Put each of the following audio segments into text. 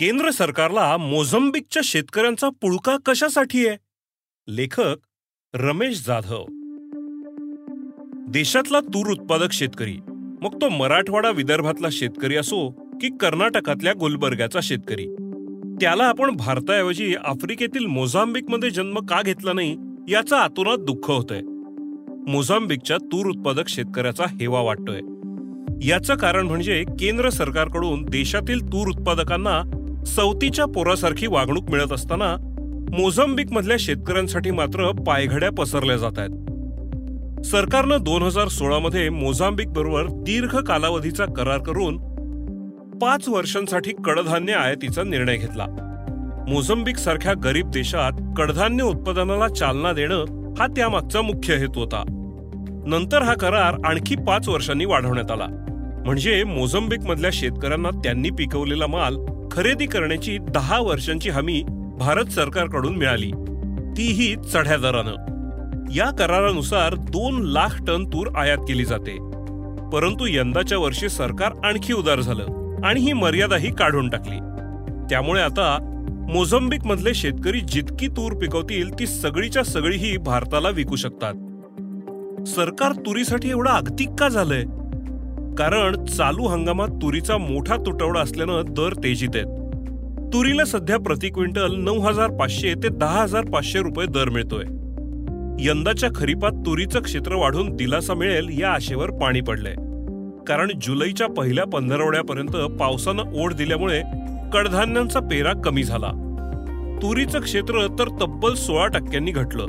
केंद्र सरकारला मोझंबिकच्या शेतकऱ्यांचा पुळका कशासाठी आहे? लेखक रमेश जाधव. देशातला तूर उत्पादक शेतकरी मग तो मराठवाडा विदर्भातला शेतकरी असो की कर्नाटकातल्या गुलबर्ग्याचा शेतकरी. त्याला आपण भारताऐवजी आफ्रिकेतील मोझांबिकमध्ये जन्म का घेतला नाही याचं आतोनात दुःख होतंय. मोझांबिकच्या तूर उत्पादक शेतकऱ्याचा हेवा वाटतोय. याचं कारण म्हणजे केंद्र सरकारकडून देशातील तूर उत्पादकांना सवतीच्या पोरासारखी वागणूक मिळत असताना मोझंबिक मधल्या शेतकऱ्यांसाठी मात्र पायघड्या पसरल्या जात आहेत. सरकारनं दोन हजार सोळा मध्ये बरोबर दीर्घ कालावधीचा करार करून पाच वर्षांसाठी कडधान्य आयातीचा निर्णय घेतला. मोझम्बिक सारख्या गरीब देशात कडधान्य उत्पादनाला चालना देणं हा त्यामागचा मुख्य हेतू होता. नंतर हा करार आणखी पाच वर्षांनी वाढवण्यात आला. म्हणजे मोझंबिक मधल्या शेतकऱ्यांना त्यांनी पिकवलेला माल खरेदी करण्याची दहा वर्षांची हमी भारत सरकारकडून मिळाली. तीही चढ्या दरानं. या करारानुसार दोन लाख टन तूर आयात केली जाते. परंतु यंदाच्या वर्षी सरकार आणखी उदार झालं आणि ही मर्यादाही काढून टाकली. त्यामुळे आता मोझम्बिक मधले शेतकरी जितकी तूर पिकवतील ती सगळीच्या सगळीही भारताला विकू शकतात. सरकार तुरीसाठी एवढं अगतिक का झालंय? कारण चालू हंगामात तुरीचा मोठा तुटवडा असल्यानं दर तेजीत आहेत. तुरीला सध्या प्रति क्विंटल नऊ हजार पाचशे ते दहा हजार पाचशे रुपये दर मिळतोय. यंदाच्या खरीपात तुरीचं क्षेत्र वाढून दिलासा मिळेल या आशेवर पाणी पडलंय. कारण जुलैच्या पहिल्या पंधरवड्यापर्यंत पावसानं ओढ दिल्यामुळे कडधान्यांचा पेरा कमी झाला. तुरीचं क्षेत्र तर तब्बल सोळा टक्क्यांनी घटलं.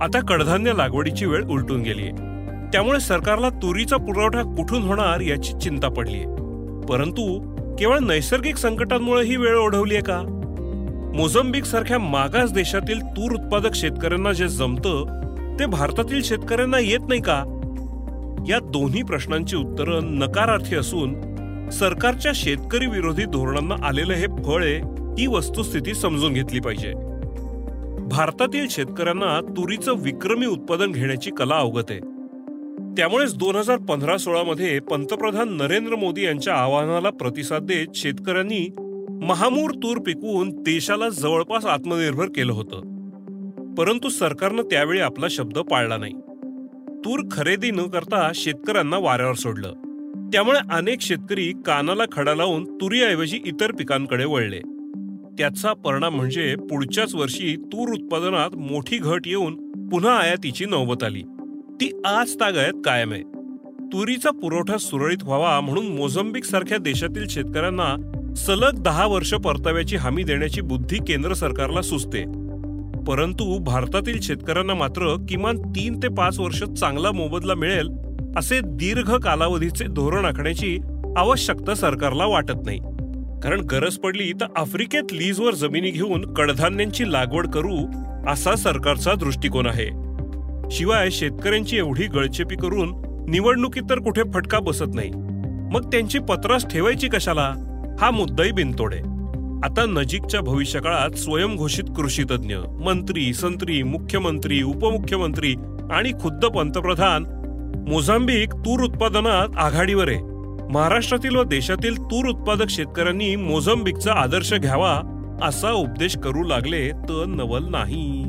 आता कडधान्य लागवडीची वेळ उलटून गेलीय. त्यामुळे सरकारला तुरीचा पुरवठा कुठून होणार याची चिंता पडलीय परंतु केवळ नैसर्गिक संकटांमुळे ही वेळ ओढवली आहे का? मोझम्बिक सारख्या मागास देशातील तूर उत्पादक शेतकऱ्यांना जे जमतं ते भारतातील शेतकऱ्यांना येत नाही का? या दोन्ही प्रश्नांची उत्तरं नकारार्थी असून सरकारच्या शेतकरी विरोधी धोरणांना आलेलं हे फळ आहे ही वस्तुस्थिती समजून घेतली पाहिजे. भारतातील शेतकऱ्यांना तुरीचं विक्रमी उत्पादन घेण्याची कला अवगत आहे. त्यामुळेच दोन हजार पंधरा सोळामध्ये पंतप्रधान नरेंद्र मोदी यांच्या आवाहनाला प्रतिसाद देत शेतकऱ्यांनी महामूर तूर पिकवून देशाला जवळपास आत्मनिर्भर केलं होतं. परंतु सरकारनं त्यावेळी आपला शब्द पाळला नाही. तूर खरेदी न करता शेतकऱ्यांना वाऱ्यावर सोडलं. त्यामुळे अनेक शेतकरी कानाला खडा लावून तुरीऐवजी इतर पिकांकडे वळले. त्याचा परिणाम म्हणजे पुढच्याच वर्षी तूर उत्पादनात मोठी घट येऊन पुन्हा आयातीची नौबत आली. ती आज तागायत कायम आहे. तुरीचा पुरवठा सुरळीत व्हावा म्हणून मोझम्बिक सारख्या देशातील शेतकऱ्यांना सलग दहा वर्ष परताव्याची हमी देण्याची बुद्धी केंद्र सरकारला सुचते. परंतु भारतातील शेतकऱ्यांना मात्र किमान तीन ते पाच वर्ष चांगला मोबदला मिळेल असे दीर्घ कालावधीचे धोरण आखण्याची आवश्यकता सरकारला वाटत नाही. कारण गरज पडली तर आफ्रिकेत लीजवर जमिनी घेऊन कडधान्यांची लागवड करू असा सरकारचा दृष्टिकोन आहे. शिवाय शेतकऱ्यांची एवढी गळचेपी करून निवडणुकीत तर कुठे फटका बसत नाही. मग त्यांची पत्रास ठेवायची कशाला? हा मुद्दाही बिनतोड आहे. आता नजीकच्या भविष्यकाळात स्वयंघोषित कृषी तज्ज्ञ मंत्री संत्री मुख्यमंत्री उपमुख्यमंत्री आणि खुद्द पंतप्रधान मोझांबिक तूर उत्पादनात आघाडीवर आहे. महाराष्ट्रातील व देशातील तूर उत्पादक शेतकऱ्यांनी मोझंबिकचा आदर्श घ्यावा असा उपदेश करू लागले तर नवल नाही.